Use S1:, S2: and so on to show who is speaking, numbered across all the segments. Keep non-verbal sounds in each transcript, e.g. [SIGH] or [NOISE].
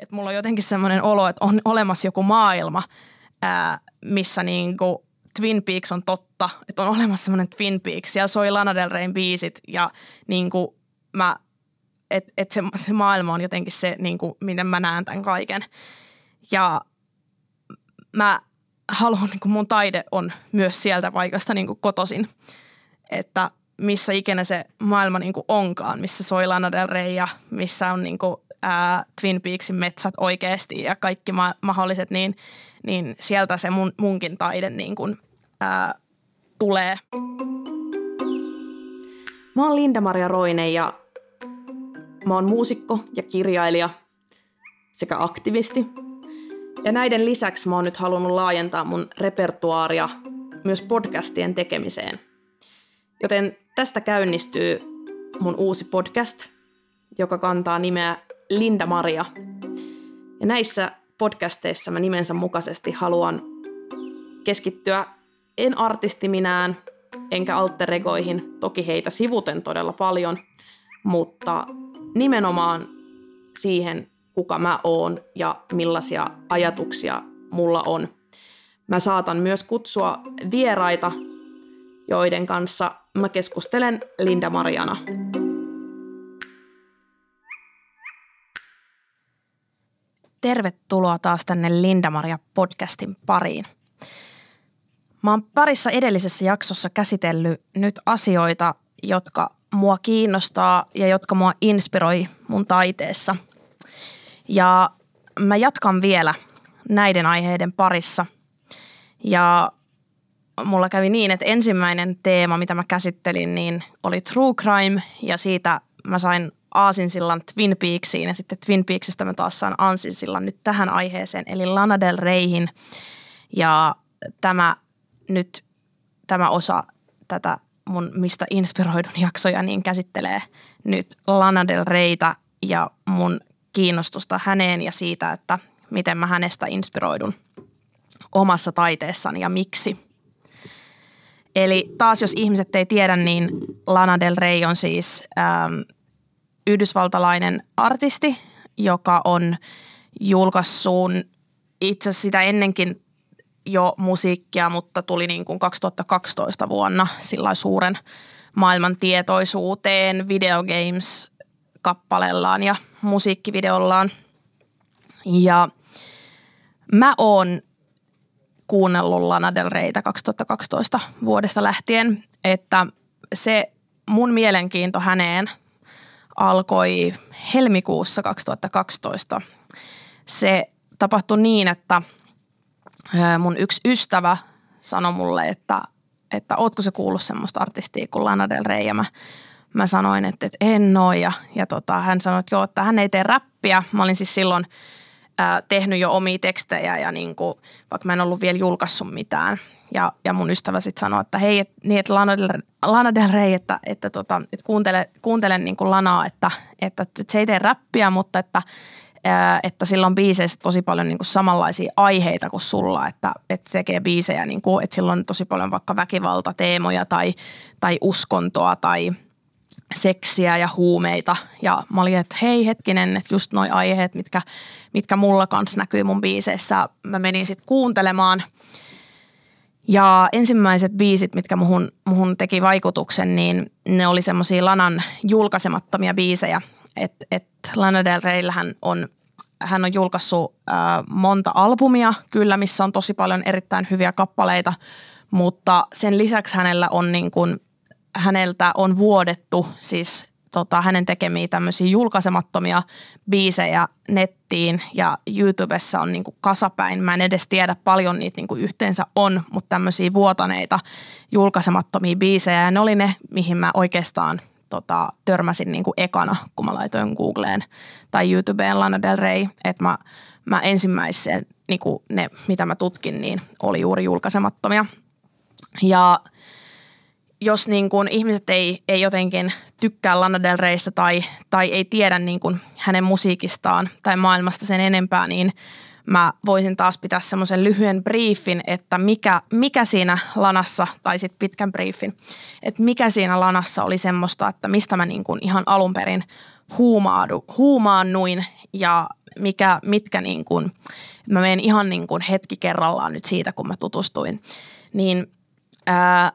S1: että mulla on jotenkin semmoinen olo, että on olemassa joku maailma, ää, missä niinku Twin Peaks on totta, että on olemassa semmoinen Twin Peaks. ja soi Lana Del Reyn biisit ja niinku mä, että et se, se maailma on jotenkin se, niinku, miten mä näen tämän kaiken. Ja mä haluan, niin kuin mun taide on myös sieltä paikasta niin kuin kotosin, että missä ikinä se maailma niin kuin onkaan, missä soi Lana Del Rey ja missä on niin kuin, ää, Twin Peaksin metsät oikeasti ja kaikki ma- mahdolliset, niin, niin sieltä se mun, munkin taide niin kuin, ää, tulee. Mä oon Linda-Maria Roine ja mä oon muusikko ja kirjailija sekä aktivisti – ja näiden lisäksi mä oon nyt halunnut laajentaa mun repertuaaria myös podcastien tekemiseen. Joten tästä käynnistyy mun uusi podcast, joka kantaa nimeä Linda Maria. Ja näissä podcasteissa mä nimensä mukaisesti haluan keskittyä en artistiminään enkä alteregoihin, toki heitä sivuten todella paljon, mutta nimenomaan siihen, kuka mä oon ja millaisia ajatuksia mulla on. Mä saatan myös kutsua vieraita, joiden kanssa mä keskustelen Linda Mariana. Tervetuloa taas tänne Linda Maria podcastin pariin. Mä oon parissa edellisessä jaksossa käsitellyt nyt asioita, jotka mua kiinnostaa ja jotka mua inspiroi mun taiteessa – ja mä jatkan vielä näiden aiheiden parissa. Ja mulla kävi niin, että ensimmäinen teema, mitä mä käsittelin, niin oli True Crime ja siitä mä sain aasinsillan Twin Peaksiin ja sitten Twin Peaksista mä taas saan aasinsillan nyt tähän aiheeseen eli Lana Del Reyhin ja tämä nyt tämä osa tätä mun mistä inspiroidun [LAUGHS] jaksoja niin käsittelee nyt Lana Del Reytä ja mun kiinnostusta häneen ja siitä, että miten mä hänestä inspiroidun omassa taiteessani ja miksi. Eli taas jos ihmiset ei tiedä, niin Lana Del Rey on siis ähm, yhdysvaltalainen artisti, joka on julkaissut itse sitä ennenkin jo musiikkia, mutta tuli niin kuin 2012 vuonna sillä suuren maailman tietoisuuteen videogames kappaleellaan ja musiikkivideollaan. Ja mä oon kuunnellut Lana Del Reytä 2012 vuodesta lähtien, että se mun mielenkiinto häneen alkoi helmikuussa 2012. Se tapahtui niin, että mun yksi ystävä sanoi mulle, että, että ootko se kuullut semmoista artistia kuin Lana Del Rey ja mä mä sanoin, että, että en oo ja, ja tota, hän sanoi, että joo, että hän ei tee räppiä. Mä olin siis silloin ää, tehnyt jo omia tekstejä ja niin kuin, vaikka mä en ollut vielä julkaissut mitään. Ja, ja mun ystävä sitten sanoi, että hei, et, niin, että Lana Del, Lana Del Rey, että, että, tota, että kuuntele, kuuntele niin kuin Lanaa, että, että, että se ei tee räppiä, mutta että, että sillä on biiseissä tosi paljon niin kuin samanlaisia aiheita kuin sulla, että, että se tekee biisejä, niin kuin, että sillä on tosi paljon vaikka väkivaltateemoja tai, tai uskontoa tai – seksiä ja huumeita. Ja mä olin, että hei hetkinen, että just noi aiheet, mitkä, mitkä mulla kanssa näkyy mun biiseissä. Mä menin sitten kuuntelemaan. Ja ensimmäiset biisit, mitkä muhun, muhun teki vaikutuksen, niin ne oli semmoisia Lanan julkaisemattomia biisejä. Että et Lana Del Reyllähän on, hän on julkaissut äh, monta albumia kyllä, missä on tosi paljon erittäin hyviä kappaleita, mutta sen lisäksi hänellä on niin kuin – häneltä on vuodettu siis tota, hänen tekemiä tämmöisiä julkaisemattomia biisejä nettiin ja YouTubessa on niinku kasapäin. Mä en edes tiedä paljon niitä niinku yhteensä on, mutta tämmöisiä vuotaneita julkaisemattomia biisejä ja ne oli ne, mihin mä oikeastaan tota, törmäsin niinku ekana, kun mä laitoin Googleen tai YouTubeen Lana Del Rey, että mä, mä ensimmäisen, niinku ne mitä mä tutkin, niin oli juuri julkaisemattomia. Ja jos niin kuin ihmiset ei, ei jotenkin tykkää Lana Del Reystä tai, tai ei tiedä niin kuin hänen musiikistaan tai maailmasta sen enempää, niin mä voisin taas pitää semmoisen lyhyen briefin, että mikä, mikä siinä lanassa, tai sitten pitkän briefin, että mikä siinä lanassa oli semmoista, että mistä mä niin kuin ihan alun perin huumaadu, huumaannuin ja mikä, mitkä niin kuin, mä menen ihan niin kuin hetki kerrallaan nyt siitä, kun mä tutustuin, niin ää,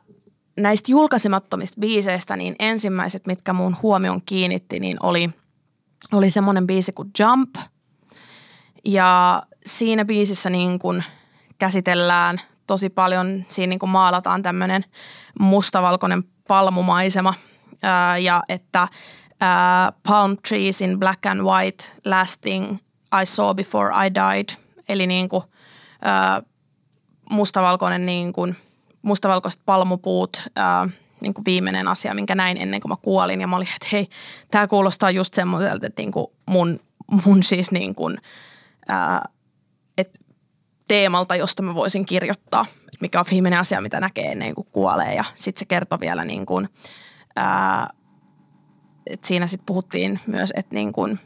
S1: näistä julkaisemattomista biiseistä, niin ensimmäiset, mitkä mun huomion kiinnitti, niin oli, oli semmoinen biisi kuin Jump. Ja siinä biisissä niin kuin käsitellään tosi paljon, siinä niin kuin maalataan tämmöinen mustavalkoinen palmumaisema ää, ja että ää, palm trees in black and white, last thing I saw before I died. Eli niin kuin, ää, mustavalkoinen niin kuin, mustavalkoiset palmupuut, ää, niin kuin viimeinen asia, minkä näin ennen kuin mä kuolin. Ja mä olin, että hei, tämä kuulostaa just semmoiselta, että niin kuin mun, mun siis niin kuin, ää, että teemalta, josta mä voisin kirjoittaa, mikä on viimeinen asia, mitä näkee ennen kuin kuolee. Ja sitten se kertoi vielä niin kuin, ää, että siinä sitten puhuttiin myös, että niin kuin,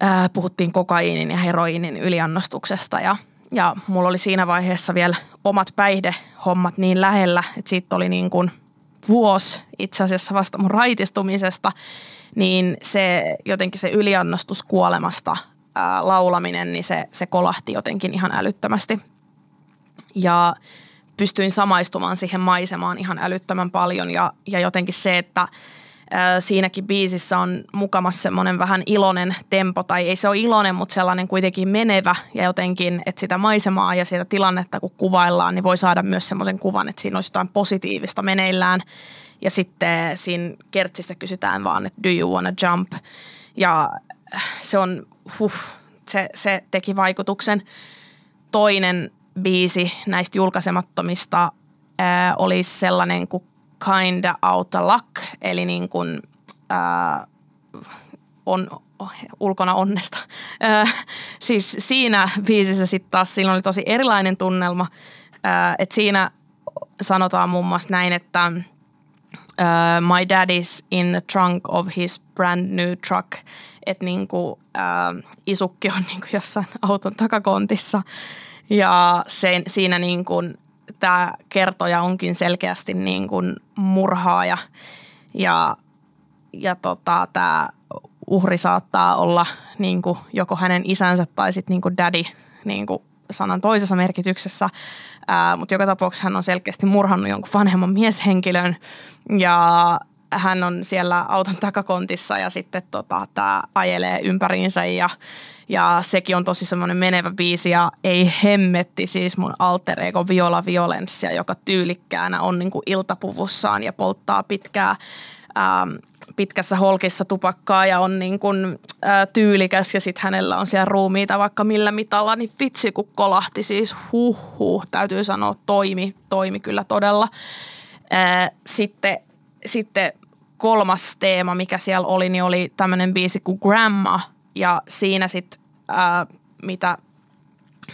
S1: ää, puhuttiin kokaiinin ja heroiinin yliannostuksesta ja, ja mulla oli siinä vaiheessa vielä omat päihdehommat niin lähellä, että siitä oli niin kuin vuosi itse asiassa vasta mun raitistumisesta, niin se jotenkin se yliannostus kuolemasta ää, laulaminen, niin se, se kolahti jotenkin ihan älyttömästi. Ja pystyin samaistumaan siihen maisemaan ihan älyttömän paljon ja, ja jotenkin se, että siinäkin biisissä on mukamassa semmoinen vähän iloinen tempo, tai ei se ole iloinen, mutta sellainen kuitenkin menevä ja jotenkin, että sitä maisemaa ja sitä tilannetta kun kuvaillaan, niin voi saada myös semmoisen kuvan, että siinä olisi jotain positiivista meneillään. Ja sitten siinä kertsissä kysytään vaan, että do you wanna jump? Ja se on, huh, se, se teki vaikutuksen. Toinen biisi näistä julkaisemattomista ää, oli sellainen kuin Kinda Out of Luck, eli niin kuin, ää, on, ulkona onnesta. [LAUGHS] Ää, siis siinä biisissä sitten taas siinä oli tosi erilainen tunnelma, että siinä sanotaan muun muassa näin, että uh, my daddy's in the trunk of his brand new truck, että niinku, uh, isukki on niinku jossain auton takakontissa. Ja sen, siinä niinku, tämä kertoja onkin selkeästi niin kuin murhaaja. Ja, ja tota, tämä uhri saattaa olla niin kuin joko hänen isänsä tai sitten niin kuin daddy niin kuin sanan toisessa merkityksessä, mutta joka tapauksessa hän on selkeästi murhannut jonkun vanhemman mieshenkilön. Ja hän on siellä auton takakontissa ja sitten tota, tämä ajelee ympäriinsä ja ja sekin on tosi semmoinen menevä biisi ja ei hemmetti siis mun alter ego Viola Violenssia, joka tyylikkäänä on niin kuin iltapuvussaan ja polttaa pitkää ähm, pitkässä holkissa tupakkaa ja on niin kuin, ää, tyylikäs ja sitten hänellä on siellä ruumiita vaikka millä mitalla, niin vitsi kun kolahti siis huh huh, täytyy sanoa toimi, toimi kyllä todella. Ää, sitten, sitten kolmas teema, mikä siellä oli, niin oli tämmöinen biisi kuin Grandma. Ja siinä sitten mitä,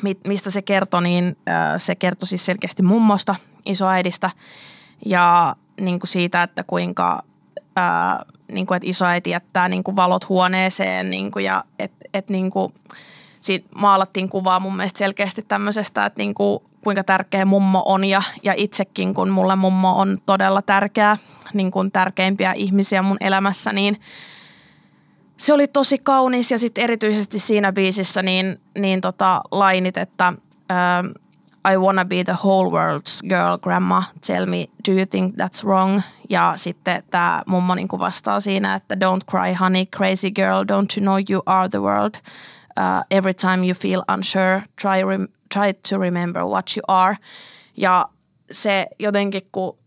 S1: mit, mistä se kertoi, niin ää, se kertoi siis selkeästi mummosta, isoäidistä. Ja niin kuin siitä, että kuinka ää, niin kuin, että isoäiti jättää niin kuin valot huoneeseen niin kuin, ja että et, niin kuin, siitä maalattiin kuvaa mun mielestä selkeästi tämmöisestä, että niin kuin, kuinka tärkeä mummo on ja, ja itsekin, kun mulle mummo on todella tärkeä, niin kuin tärkeimpiä ihmisiä mun elämässä, niin – se oli tosi kaunis ja sitten erityisesti siinä biisissä niin, niin tota, lainit, että uh, I wanna be the whole world's girl, grandma, tell me, do you think that's wrong? Ja sitten tämä mummo niin vastaa siinä, että don't cry honey, crazy girl, don't you know you are the world? Uh, every time you feel unsure, try, rem- try to remember what you are. Ja se jotenkin, kun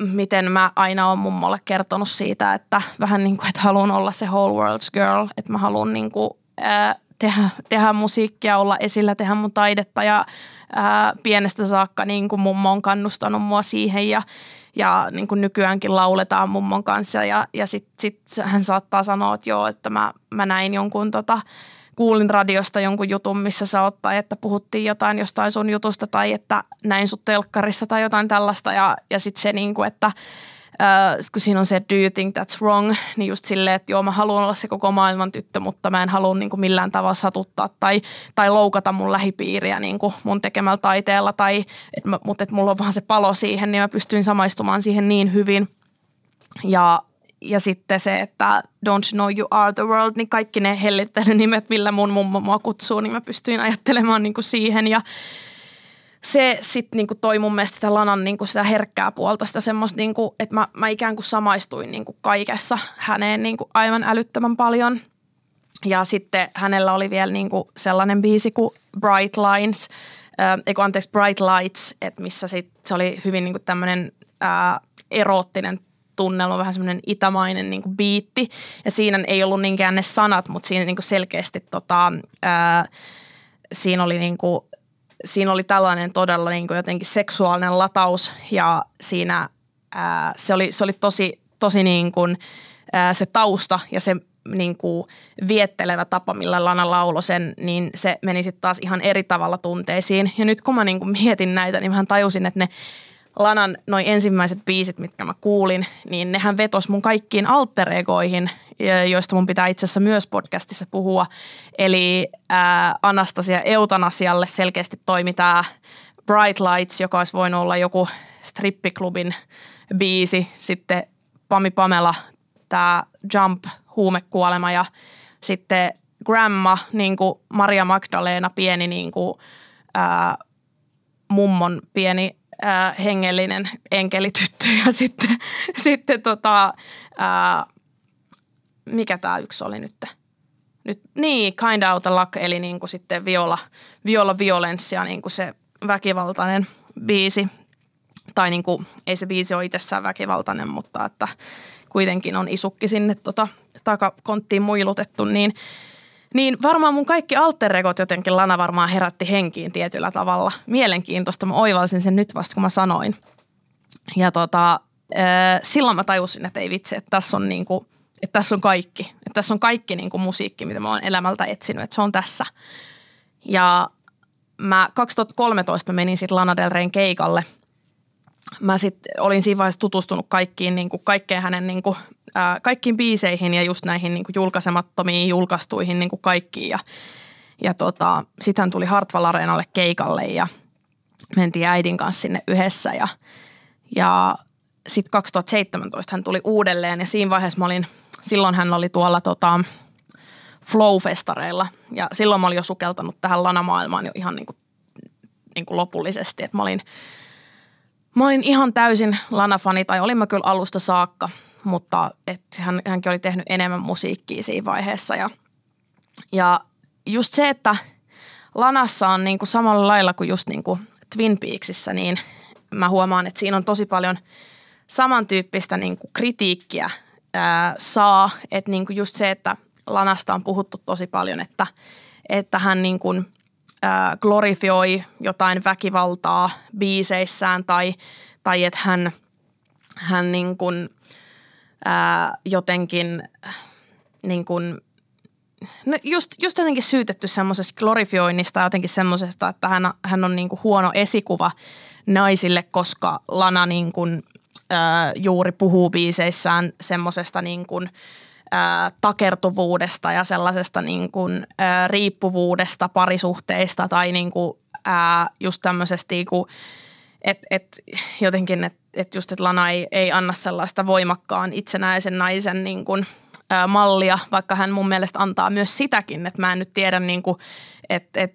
S1: miten mä aina olen mummolle kertonut siitä, että vähän niin kuin, että haluan olla se whole world's girl, että mä haluan niin kuin, ää, tehdä, tehdä musiikkia, olla esillä, tehdä mun taidetta ja ää, pienestä saakka niin kuin mummo on kannustanut mua siihen ja, ja niin kuin nykyäänkin lauletaan mummon kanssa ja, ja sitten sit hän saattaa sanoa, että joo, että mä, mä näin jonkun tota, kuulin radiosta jonkun jutun, missä sä oot, tai että puhuttiin jotain jostain sun jutusta, tai että näin sut telkkarissa tai jotain tällaista, ja, ja sitten se niin kuin, että äh, kun siinä on se do you think that's wrong, niin just silleen, että joo mä haluan olla se koko maailman tyttö, mutta mä en halua niin kuin millään tavalla satuttaa tai, tai loukata mun lähipiiriä niin kuin mun tekemällä taiteella, tai et mä, mutta että mulla on vaan se palo siihen, niin mä pystyin samaistumaan siihen niin hyvin. Ja ja sitten se, että Don't Know You Are The World, niin kaikki ne hellittelynimet, millä mun mummo mua kutsuu, niin mä pystyin ajattelemaan niin kuin siihen ja se sitten niinku toi mun mielestä sitä Lanan niinku sitä herkkää puolta, sitä semmoista, niinku, että mä, mä ikään kuin samaistuin niinku kaikessa häneen niinku aivan älyttömän paljon. Ja sitten hänellä oli vielä niinku sellainen biisi kuin Bright Lines, äh, eikö anteeksi Bright Lights, että missä sit, se oli hyvin niinku tämmöinen äh, eroottinen tunnelma, vähän semmoinen itämainen niinku biitti. Ja siinä ei ollut niinkään ne sanat, mutta siinä niinku selkeästi tota, äh, siinä oli niinku siinä oli tällainen todella niin kuin jotenkin seksuaalinen lataus ja siinä ää, se, oli, se oli tosi, tosi niin kuin, ää, se tausta ja se niin kuin viettelevä tapa, millä Lana laulo sen, niin se meni sitten taas ihan eri tavalla tunteisiin. Ja nyt kun mä niin kuin mietin näitä, niin mä tajusin, että ne Lanan noin ensimmäiset biisit, mitkä mä kuulin, niin nehän vetos mun kaikkiin alter egoihin, joista mun pitää itse asiassa myös podcastissa puhua. Eli ää, Anastasia Eutanasialle selkeästi toimi tämä Bright Lights, joka olisi voinut olla joku strippiklubin biisi. Sitten Pami Pamela, tämä Jump, huumekuolema ja sitten Grandma, niin kuin Maria Magdalena, pieni niin kuin, ää, mummon pieni ää, hengellinen enkelityttö ja [LAUGHS] sitten, sitten tota, ää, mikä tämä yksi oli nyt? nyt niin, kind out of luck, eli niin kuin sitten viola, viola violenssia, niin kuin se väkivaltainen biisi. Tai niin kuin, ei se biisi ole itsessään väkivaltainen, mutta että kuitenkin on isukki sinne tota, takakonttiin muilutettu, niin – niin varmaan mun kaikki alteregot jotenkin Lana varmaan herätti henkiin tietyllä tavalla. Mielenkiintoista, mä oivalsin sen nyt vasta kun mä sanoin. Ja tota, silloin mä tajusin, että ei vitsi, että tässä on niinku, että tässä on kaikki. Että tässä on kaikki niinku musiikki, mitä mä oon elämältä etsinyt, että se on tässä. Ja mä 2013 menin sitten Lana Del Reyn keikalle. Mä sitten olin siinä vaiheessa tutustunut kaikkiin, niinku, kaikkeen hänen niinku, ää, kaikkiin biiseihin ja just näihin niin kuin julkaisemattomiin julkaistuihin niin kuin kaikkiin. Ja, ja tota, sitten hän tuli Hartwall Areenalle keikalle ja mentiin äidin kanssa sinne yhdessä. Ja, ja sitten 2017 hän tuli uudelleen ja siinä vaiheessa mä olin, silloin hän oli tuolla tota, Flow-festareilla. Ja silloin mä olin jo sukeltanut tähän lanamaailmaan jo ihan niin kuin, niin kuin lopullisesti, että mä olin, mä olin ihan täysin Lana-fani tai olin mä kyllä alusta saakka – mutta et hän, hänkin oli tehnyt enemmän musiikkia siinä vaiheessa. Ja, ja just se, että Lanassa on niin kuin samalla lailla kuin just niin kuin Twin Peaksissä, niin mä huomaan, että siinä on tosi paljon samantyyppistä niin kuin kritiikkiä ää, saa. Että niin kuin just se, että Lanasta on puhuttu tosi paljon, että, että hän niin glorifioi jotain väkivaltaa biiseissään tai, tai että hän, hän niin kuin – ää, jotenkin niin kuin, no just, just jotenkin syytetty semmoisesta glorifioinnista jotenkin semmoisesta, että hän, hän on niin kuin huono esikuva naisille, koska Lana niin kuin, ää, juuri puhuu biiseissään semmoisesta niin kuin, ää, takertuvuudesta ja sellaisesta niin kuin, ää, riippuvuudesta parisuhteista tai niin kuin, ää, just tämmöisestä niin kuin, että et jotenkin, että et just, että Lana ei, ei anna sellaista voimakkaan itsenäisen naisen niin kuin, ä, mallia, vaikka hän mun mielestä antaa myös sitäkin, että mä en nyt tiedä niin että et,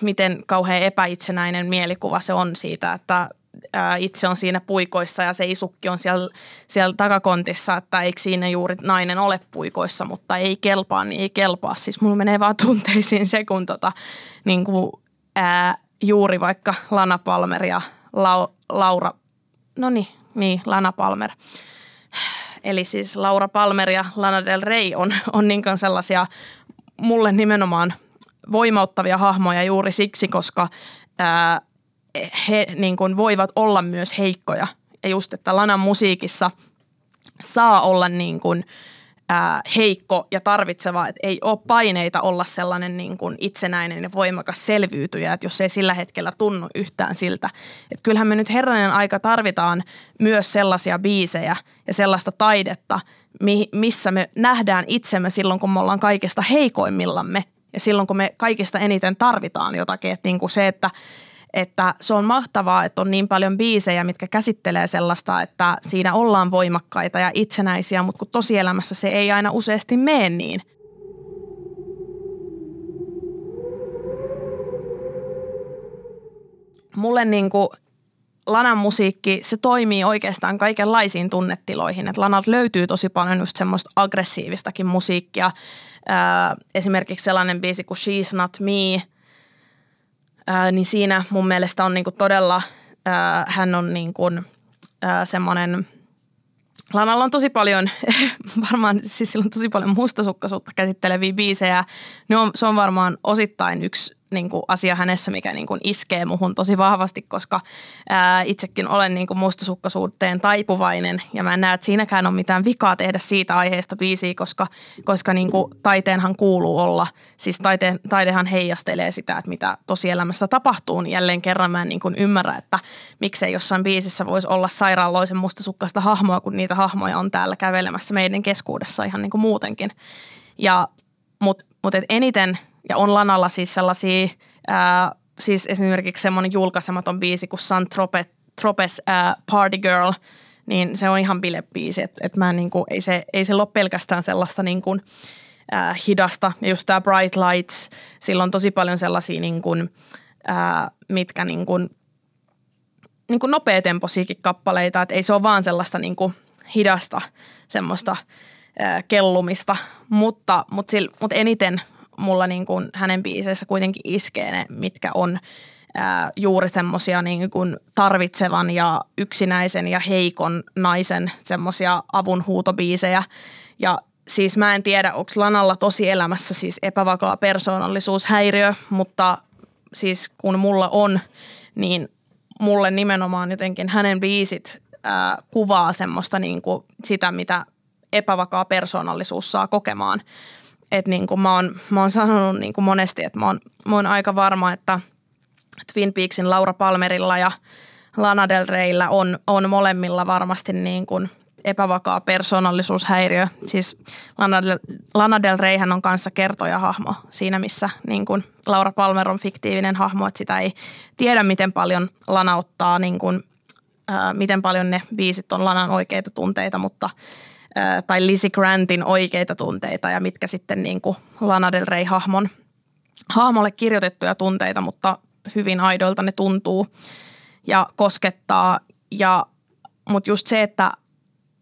S1: miten kauhean epäitsenäinen mielikuva se on siitä, että ä, itse on siinä puikoissa ja se isukki on siellä, siellä takakontissa, että eikö siinä juuri nainen ole puikoissa, mutta ei kelpaa, niin ei kelpaa. Siis mulla menee vaan tunteisiin se, kun tota, niin kuin, ää, juuri vaikka Lana Palmer ja Lau, Laura, no niin, niin, Lana Palmer. Eli siis Laura Palmer ja Lana Del Rey on, on niin sellaisia mulle nimenomaan voimauttavia hahmoja juuri siksi, koska ää, he niin kuin voivat olla myös heikkoja. Ja just, että Lanan musiikissa saa olla niin kuin – ää, heikko ja tarvitseva, että ei ole paineita olla sellainen niin kuin itsenäinen ja voimakas selviytyjä, että jos ei sillä hetkellä tunnu yhtään siltä. Että kyllähän me nyt herranen aika tarvitaan myös sellaisia biisejä ja sellaista taidetta, missä me nähdään itsemme silloin, kun me ollaan kaikista heikoimmillamme ja silloin, kun me kaikista eniten tarvitaan jotakin. Että niin kuin se, että että se on mahtavaa, että on niin paljon biisejä, mitkä käsittelee sellaista, että siinä ollaan voimakkaita ja itsenäisiä, mutta kun tosielämässä se ei aina useasti mene niin. Mulle niin kuin Lanan musiikki, se toimii oikeastaan kaikenlaisiin tunnetiloihin. Et Lanalta löytyy tosi paljon just semmoista aggressiivistakin musiikkia. Ää, esimerkiksi sellainen biisi kuin She's Not Me, ää, niin siinä mun mielestä on niinku todella, ää, hän on niinku, semmoinen, Lanalla on tosi paljon, [LAUGHS] varmaan siis sillä on tosi paljon mustasukkaisuutta käsitteleviä biisejä. Ne on, se on varmaan osittain yksi niin kuin asia hänessä, mikä niin kuin iskee muhun tosi vahvasti, koska ää, itsekin olen niin kuin mustasukkaisuuteen taipuvainen ja mä en näe, että siinäkään on mitään vikaa tehdä siitä aiheesta biisiä, koska, koska niin kuin taiteenhan kuuluu olla, siis taite, taidehan heijastelee sitä, että mitä tosielämässä tapahtuu, niin jälleen kerran mä en niin kuin ymmärrä, että miksei jossain biisissä voisi olla sairaaloisen mustasukkaista hahmoa, kun niitä hahmoja on täällä kävelemässä meidän keskuudessa ihan niin kuin muutenkin. Ja, mutta mut eniten – ja on Lanalla siis sellaisia, ää, siis esimerkiksi semmoinen julkaisematon biisi kuin San Trope, Tropes ää, Party Girl, niin se on ihan bilebiisi, että et mä niinku, ei, se, ei se ole pelkästään sellaista niin kuin, ää, hidasta. Ja just tämä Bright Lights, sillä on tosi paljon sellaisia niin kuin, ää, mitkä niin kuin, niin kuin nopeatempoisiakin kappaleita, että ei se ole vaan sellaista niin kuin hidasta semmoista kellumista, mutta, mutta, sillä, mutta eniten mulla niin kuin hänen biiseissä kuitenkin iskee ne, mitkä on ää, juuri semmoisia niin kuin tarvitsevan ja yksinäisen ja heikon naisen semmoisia avunhuutobiisejä. Ja siis mä en tiedä, onko Lanalla tosielämässä siis epävakaa persoonallisuushäiriö, mutta siis kun mulla on, niin mulle nimenomaan jotenkin hänen biisit ää, kuvaa semmoista niin kuin sitä, mitä epävakaa persoonallisuus saa kokemaan – että niin kuin mä, oon, mä oon sanonut niin kuin monesti, että mä oon, mä oon aika varma, että Twin Peaksin Laura Palmerilla ja Lana Del Reyllä on, on molemmilla varmasti niin kuin epävakaa persoonallisuushäiriö. Siis Lana Del, Lana Del Reyhän on kanssa kertojahahmo siinä, missä niin kuin Laura Palmer on fiktiivinen hahmo, että sitä ei tiedä, miten paljon Lana ottaa, niin kuin, ää, miten paljon ne biisit on Lanan oikeita tunteita, mutta – tai Lizzie Grantin oikeita tunteita ja mitkä sitten niin kuin Lana Del Rey-hahmon hahmolle kirjoitettuja tunteita, mutta hyvin aidoilta ne tuntuu ja koskettaa. Ja, mutta just se, että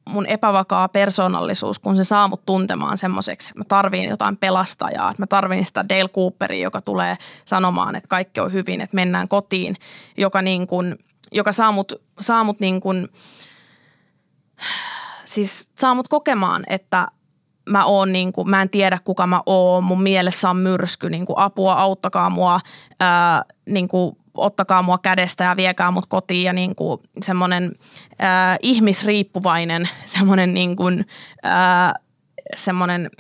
S1: mun epävakaa persoonallisuus, kun se saa mut tuntemaan semmoiseksi, että mä tarviin jotain pelastajaa, että mä tarviin sitä Dale Cooperia, joka tulee sanomaan, että kaikki on hyvin, että mennään kotiin, joka, niin kun, joka saa mut, saa mut niin kun, siis saa mut kokemaan, että mä oon niin kuin, mä en tiedä kuka mä oon, mun mielessä on myrsky, niin kuin apua, auttakaa mua, ää, niin kuin, ottakaa mua kädestä ja viekää mut kotiin ja niin kuin semmoinen ää, ihmisriippuvainen, [LAUGHS] semmoinen niin kuin, ää, semmoinen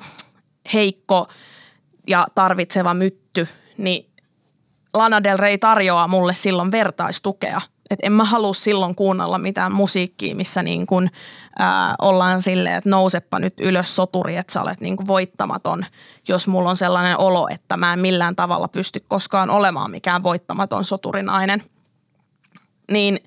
S1: heikko ja tarvitseva mytty, niin Lana Del Rey tarjoaa mulle silloin vertaistukea – että en mä halua silloin kuunnella mitään musiikkia, missä niin kun, ää, ollaan silleen, että nousepa nyt ylös soturi, että sä olet niin voittamaton, jos mulla on sellainen olo, että mä en millään tavalla pysty koskaan olemaan mikään voittamaton soturinainen. Niin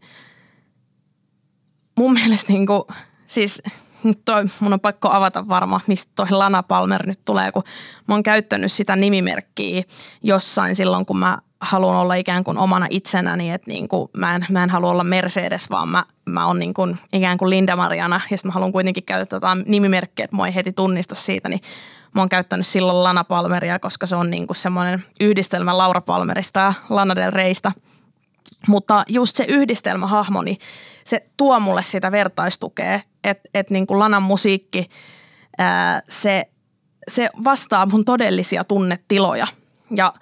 S1: mun mielestä niin kuin, siis nyt toi, mun on pakko avata varmaan, mistä toi Lana Palmer nyt tulee, kun mä oon käyttänyt sitä nimimerkkiä jossain silloin, kun mä haluan olla ikään kuin omana itsenäni, että niin kuin mä, en, mä en halua olla Mercedes, vaan mä, mä oon niin kuin ikään kuin Linda Mariana ja sitten mä haluan kuitenkin käyttää tota nimimerkkiä, että mua ei heti tunnista siitä, niin mä oon käyttänyt silloin Lana Palmeria, koska se on niin kuin semmoinen yhdistelmä Laura Palmerista ja Lana Del Reystä. Mutta just se yhdistelmähahmo, niin se tuo mulle sitä vertaistukea, että et niin kuin Lanan musiikki, ää, se, se vastaa mun todellisia tunnetiloja. Ja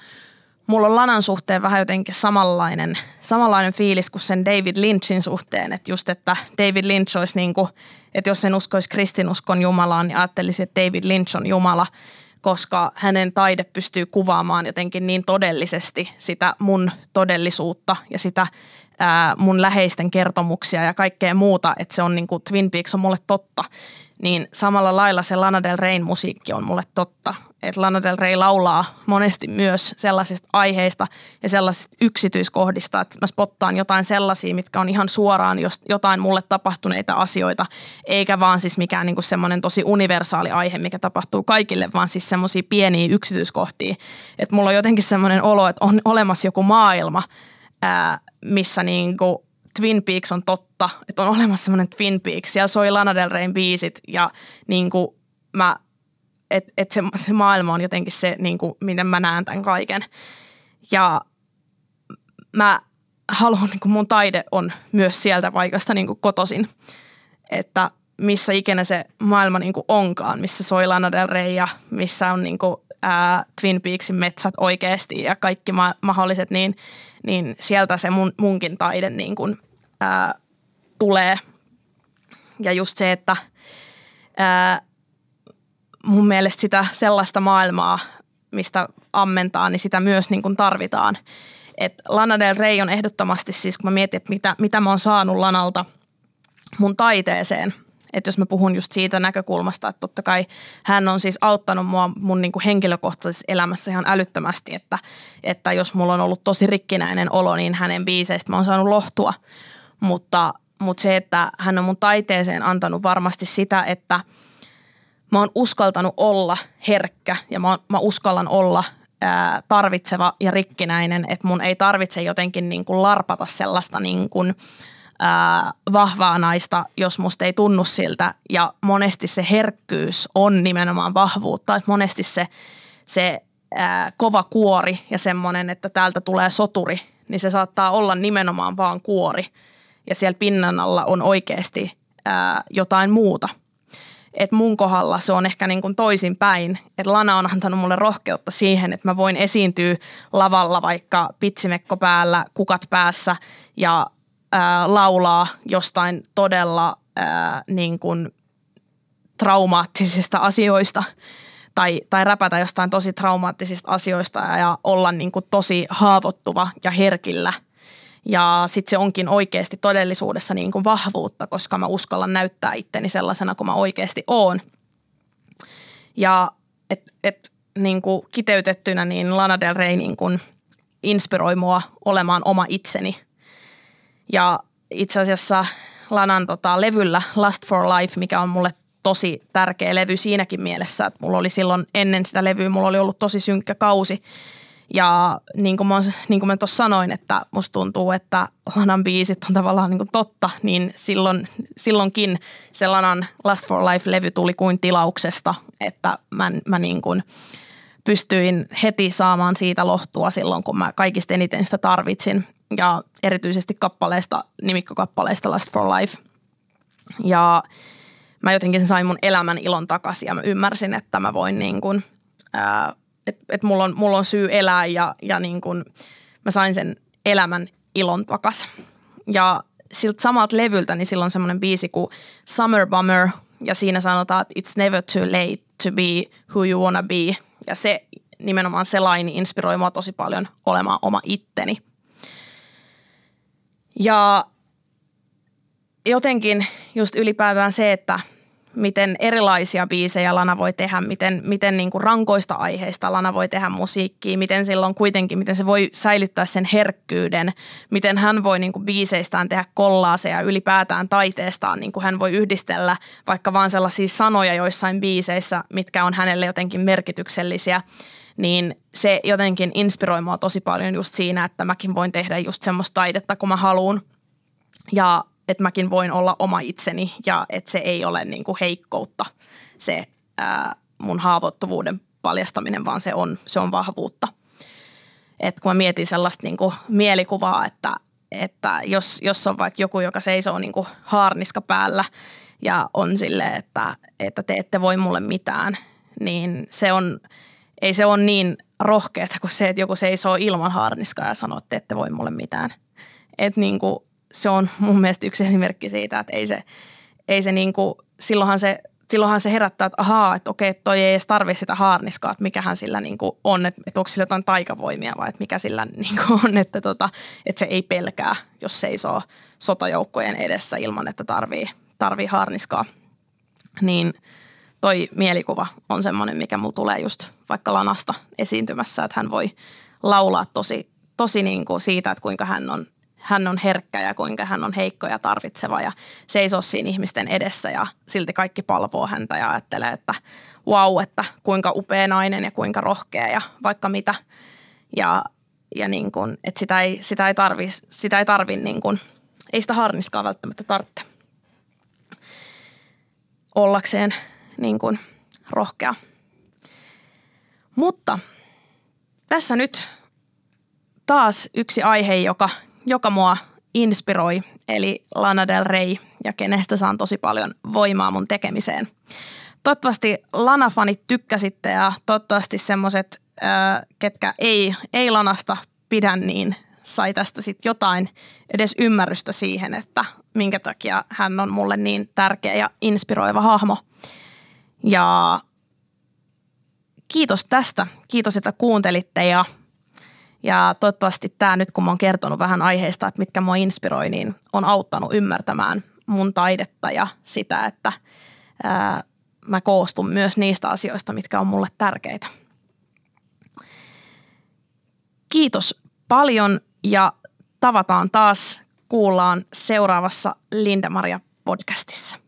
S1: mulla on Lanan suhteen vähän jotenkin samanlainen, samanlainen fiilis kuin sen David Lynchin suhteen. Että just, että David Lynch olisi niin kuin, että jos en uskoisi kristinuskon Jumalaan, niin ajattelisin, että David Lynch on Jumala, koska hänen taide pystyy kuvaamaan jotenkin niin todellisesti sitä mun todellisuutta ja sitä ää, mun läheisten kertomuksia ja kaikkea muuta, että se on niin kuin Twin Peaks on mulle totta, niin samalla lailla se Lana Del Reyn musiikki on mulle totta. Että Lana Del Rey laulaa monesti myös sellaisista aiheista ja sellaisista yksityiskohdista, että mä spottaan jotain sellaisia, mitkä on ihan suoraan jotain mulle tapahtuneita asioita, eikä vaan siis mikään niinku semmoinen tosi universaali aihe, mikä tapahtuu kaikille, vaan siis semmoisia pieniä yksityiskohtia. Että mulla on jotenkin semmoinen olo, että on olemassa joku maailma, ää, missä niinku Twin Peaks on totta, että on olemassa semmoinen Twin Peaks. ja soi Lana Del Reyn biisit ja niin kuin mä, että et se, se maailma on jotenkin se, niin kuin, miten mä näen tämän kaiken. Ja mä haluan, niin kuin mun taide on myös sieltä paikasta niin kuin kotosin, että missä ikinä se maailma niin kuin onkaan, missä soi Lana Del Rey ja missä on niin kuin, ää, Twin Peaksin metsät oikeasti ja kaikki ma- mahdolliset, niin, niin sieltä se mun, munkin taide niin kuin, ää, tulee. Ja just se, että ää, mun mielestä sitä sellaista maailmaa, mistä ammentaa, niin sitä myös niin kuin tarvitaan. Et Lana Del Rey on ehdottomasti siis, kun mä mietin, että mitä, mitä mä oon saanut Lanalta mun taiteeseen – että jos mä puhun just siitä näkökulmasta, että totta kai hän on siis auttanut mua mun niin kuin henkilökohtaisessa elämässä ihan älyttömästi, että, että jos mulla on ollut tosi rikkinäinen olo, niin hänen biiseistä mä oon saanut lohtua. Mutta, mutta se, että hän on mun taiteeseen antanut varmasti sitä, että mä oon uskaltanut olla herkkä ja mä, mä uskallan olla ää, tarvitseva ja rikkinäinen, että mun ei tarvitse jotenkin niin kuin larpata sellaista niin kuin – ää, vahvaa naista, jos musta ei tunnu siltä. Ja monesti se herkkyys on nimenomaan vahvuutta. Että monesti se, se ää, kova kuori ja semmoinen, että täältä tulee soturi, niin se saattaa olla nimenomaan vaan kuori. Ja siellä pinnan alla on oikeasti ää, jotain muuta. Et mun kohdalla se on ehkä niin kuin toisin päin. Että Lana on antanut mulle rohkeutta siihen, että mä voin esiintyä lavalla vaikka pitsimekko päällä, kukat päässä ja ää, laulaa jostain todella ää, niin kuin traumaattisista asioista tai, tai räpätä jostain tosi traumaattisista asioista ja olla niin kuin tosi haavoittuva ja herkillä. Ja sitten se onkin oikeasti todellisuudessa niin kuin vahvuutta, koska mä uskallan näyttää itteni sellaisena kuin mä oikeasti oon. Ja et, et, niin kuin kiteytettynä niin Lana Del Rey niin kuin inspiroi mua olemaan oma itseni – ja itse asiassa Lanan tota, levyllä Last for Life, mikä on mulle tosi tärkeä levy siinäkin mielessä, että mulla oli silloin ennen sitä levyä, mulla oli ollut tosi synkkä kausi. Ja niin kuin mä, niin kuin mä tuossa sanoin, että musta tuntuu, että Lanan biisit on tavallaan niin kuin totta, niin silloin, silloinkin se Lanan Last for Life-levy tuli kuin tilauksesta, että mä, mä niin kuin pystyin heti saamaan siitä lohtua silloin, kun mä kaikista eniten sitä tarvitsin ja erityisesti kappaleesta, nimikkokappaleesta Last for Life. Ja mä jotenkin sain mun elämän ilon takaisin ja mä ymmärsin, että mä voin niin kuin, että et mulla, on, mulla on syy elää ja, ja niin kuin mä sain sen elämän ilon takaisin. Ja siltä samalta levyltä, niin silloin semmoinen biisi kuin Summer Bummer ja siinä sanotaan, että it's never too late to be who you wanna be. Ja se nimenomaan se laini inspiroi mua tosi paljon olemaan oma itteni – ja jotenkin just ylipäätään se, että miten erilaisia biisejä Lana voi tehdä, miten, miten niin kuin rankoista aiheista Lana voi tehdä musiikkia, miten silloin kuitenkin, miten se voi säilyttää sen herkkyyden, miten hän voi niin kuin biiseistään tehdä kollaaseja ylipäätään taiteestaan, niin kuin hän voi yhdistellä vaikka vaan sellaisia sanoja joissain biiseissä, mitkä on hänelle jotenkin merkityksellisiä niin se jotenkin inspiroi mua tosi paljon just siinä, että mäkin voin tehdä just semmoista taidetta, kun mä haluan. Ja että mäkin voin olla oma itseni ja että se ei ole niin kuin heikkoutta se ää, mun haavoittuvuuden paljastaminen, vaan se on, se on vahvuutta. Et kun mä mietin sellaista niin kuin mielikuvaa, että, että jos, jos on vaikka joku, joka seisoo niin kuin haarniska päällä ja on silleen, että, että te ette voi mulle mitään, niin se on – ei se ole niin rohkeata kuin se, että joku seisoo ilman harniskaa ja sanoo, että ette voi mulle mitään. Et niin kuin, se on mun mielestä yksi esimerkki siitä, että ei se, ei se niin kuin, silloinhan se silloinhan se herättää, että ahaa, että okei, toi ei edes tarvitse sitä haarniskaa, että mikähän sillä niin kuin on, että, että onko sillä jotain taikavoimia vai että mikä sillä [LAUGHS] niin kuin on, että, tota, että se ei pelkää, jos seisoo sotajoukkojen edessä ilman, että tarvii, tarvii haarniskaa. Niin toi mielikuva on semmoinen, mikä mulla tulee just vaikka Lanasta esiintymässä, että hän voi laulaa tosi, tosi niin kuin siitä, että kuinka hän on hän on herkkä ja kuinka hän on heikko ja tarvitseva ja seisoo siinä ihmisten edessä ja silti kaikki palvoo häntä ja ajattelee, että wow, että kuinka upea nainen ja kuinka rohkea ja vaikka mitä. Ja, ja niin kuin, että sitä ei, sitä ei tarvi, sitä ei tarvi niin kuin, ei sitä harniskaa välttämättä tarvitse ollakseen niin kuin rohkea. Mutta tässä nyt taas yksi aihe, joka joka mua inspiroi, eli Lana Del Rey, ja kenestä saan tosi paljon voimaa mun tekemiseen. Toivottavasti Lana-fanit tykkäsitte ja toivottavasti semmoiset, ketkä ei, ei Lanasta pidä, niin sai tästä sitten jotain edes ymmärrystä siihen, että minkä takia hän on mulle niin tärkeä ja inspiroiva hahmo. Ja kiitos tästä. Kiitos, että kuuntelitte ja ja toivottavasti tämä nyt, kun mä oon kertonut vähän aiheista, että mitkä mua inspiroi, niin on auttanut ymmärtämään mun taidetta ja sitä, että ää, mä koostun myös niistä asioista, mitkä on mulle tärkeitä. Kiitos paljon ja tavataan taas, kuullaan seuraavassa Linda Maria podcastissa.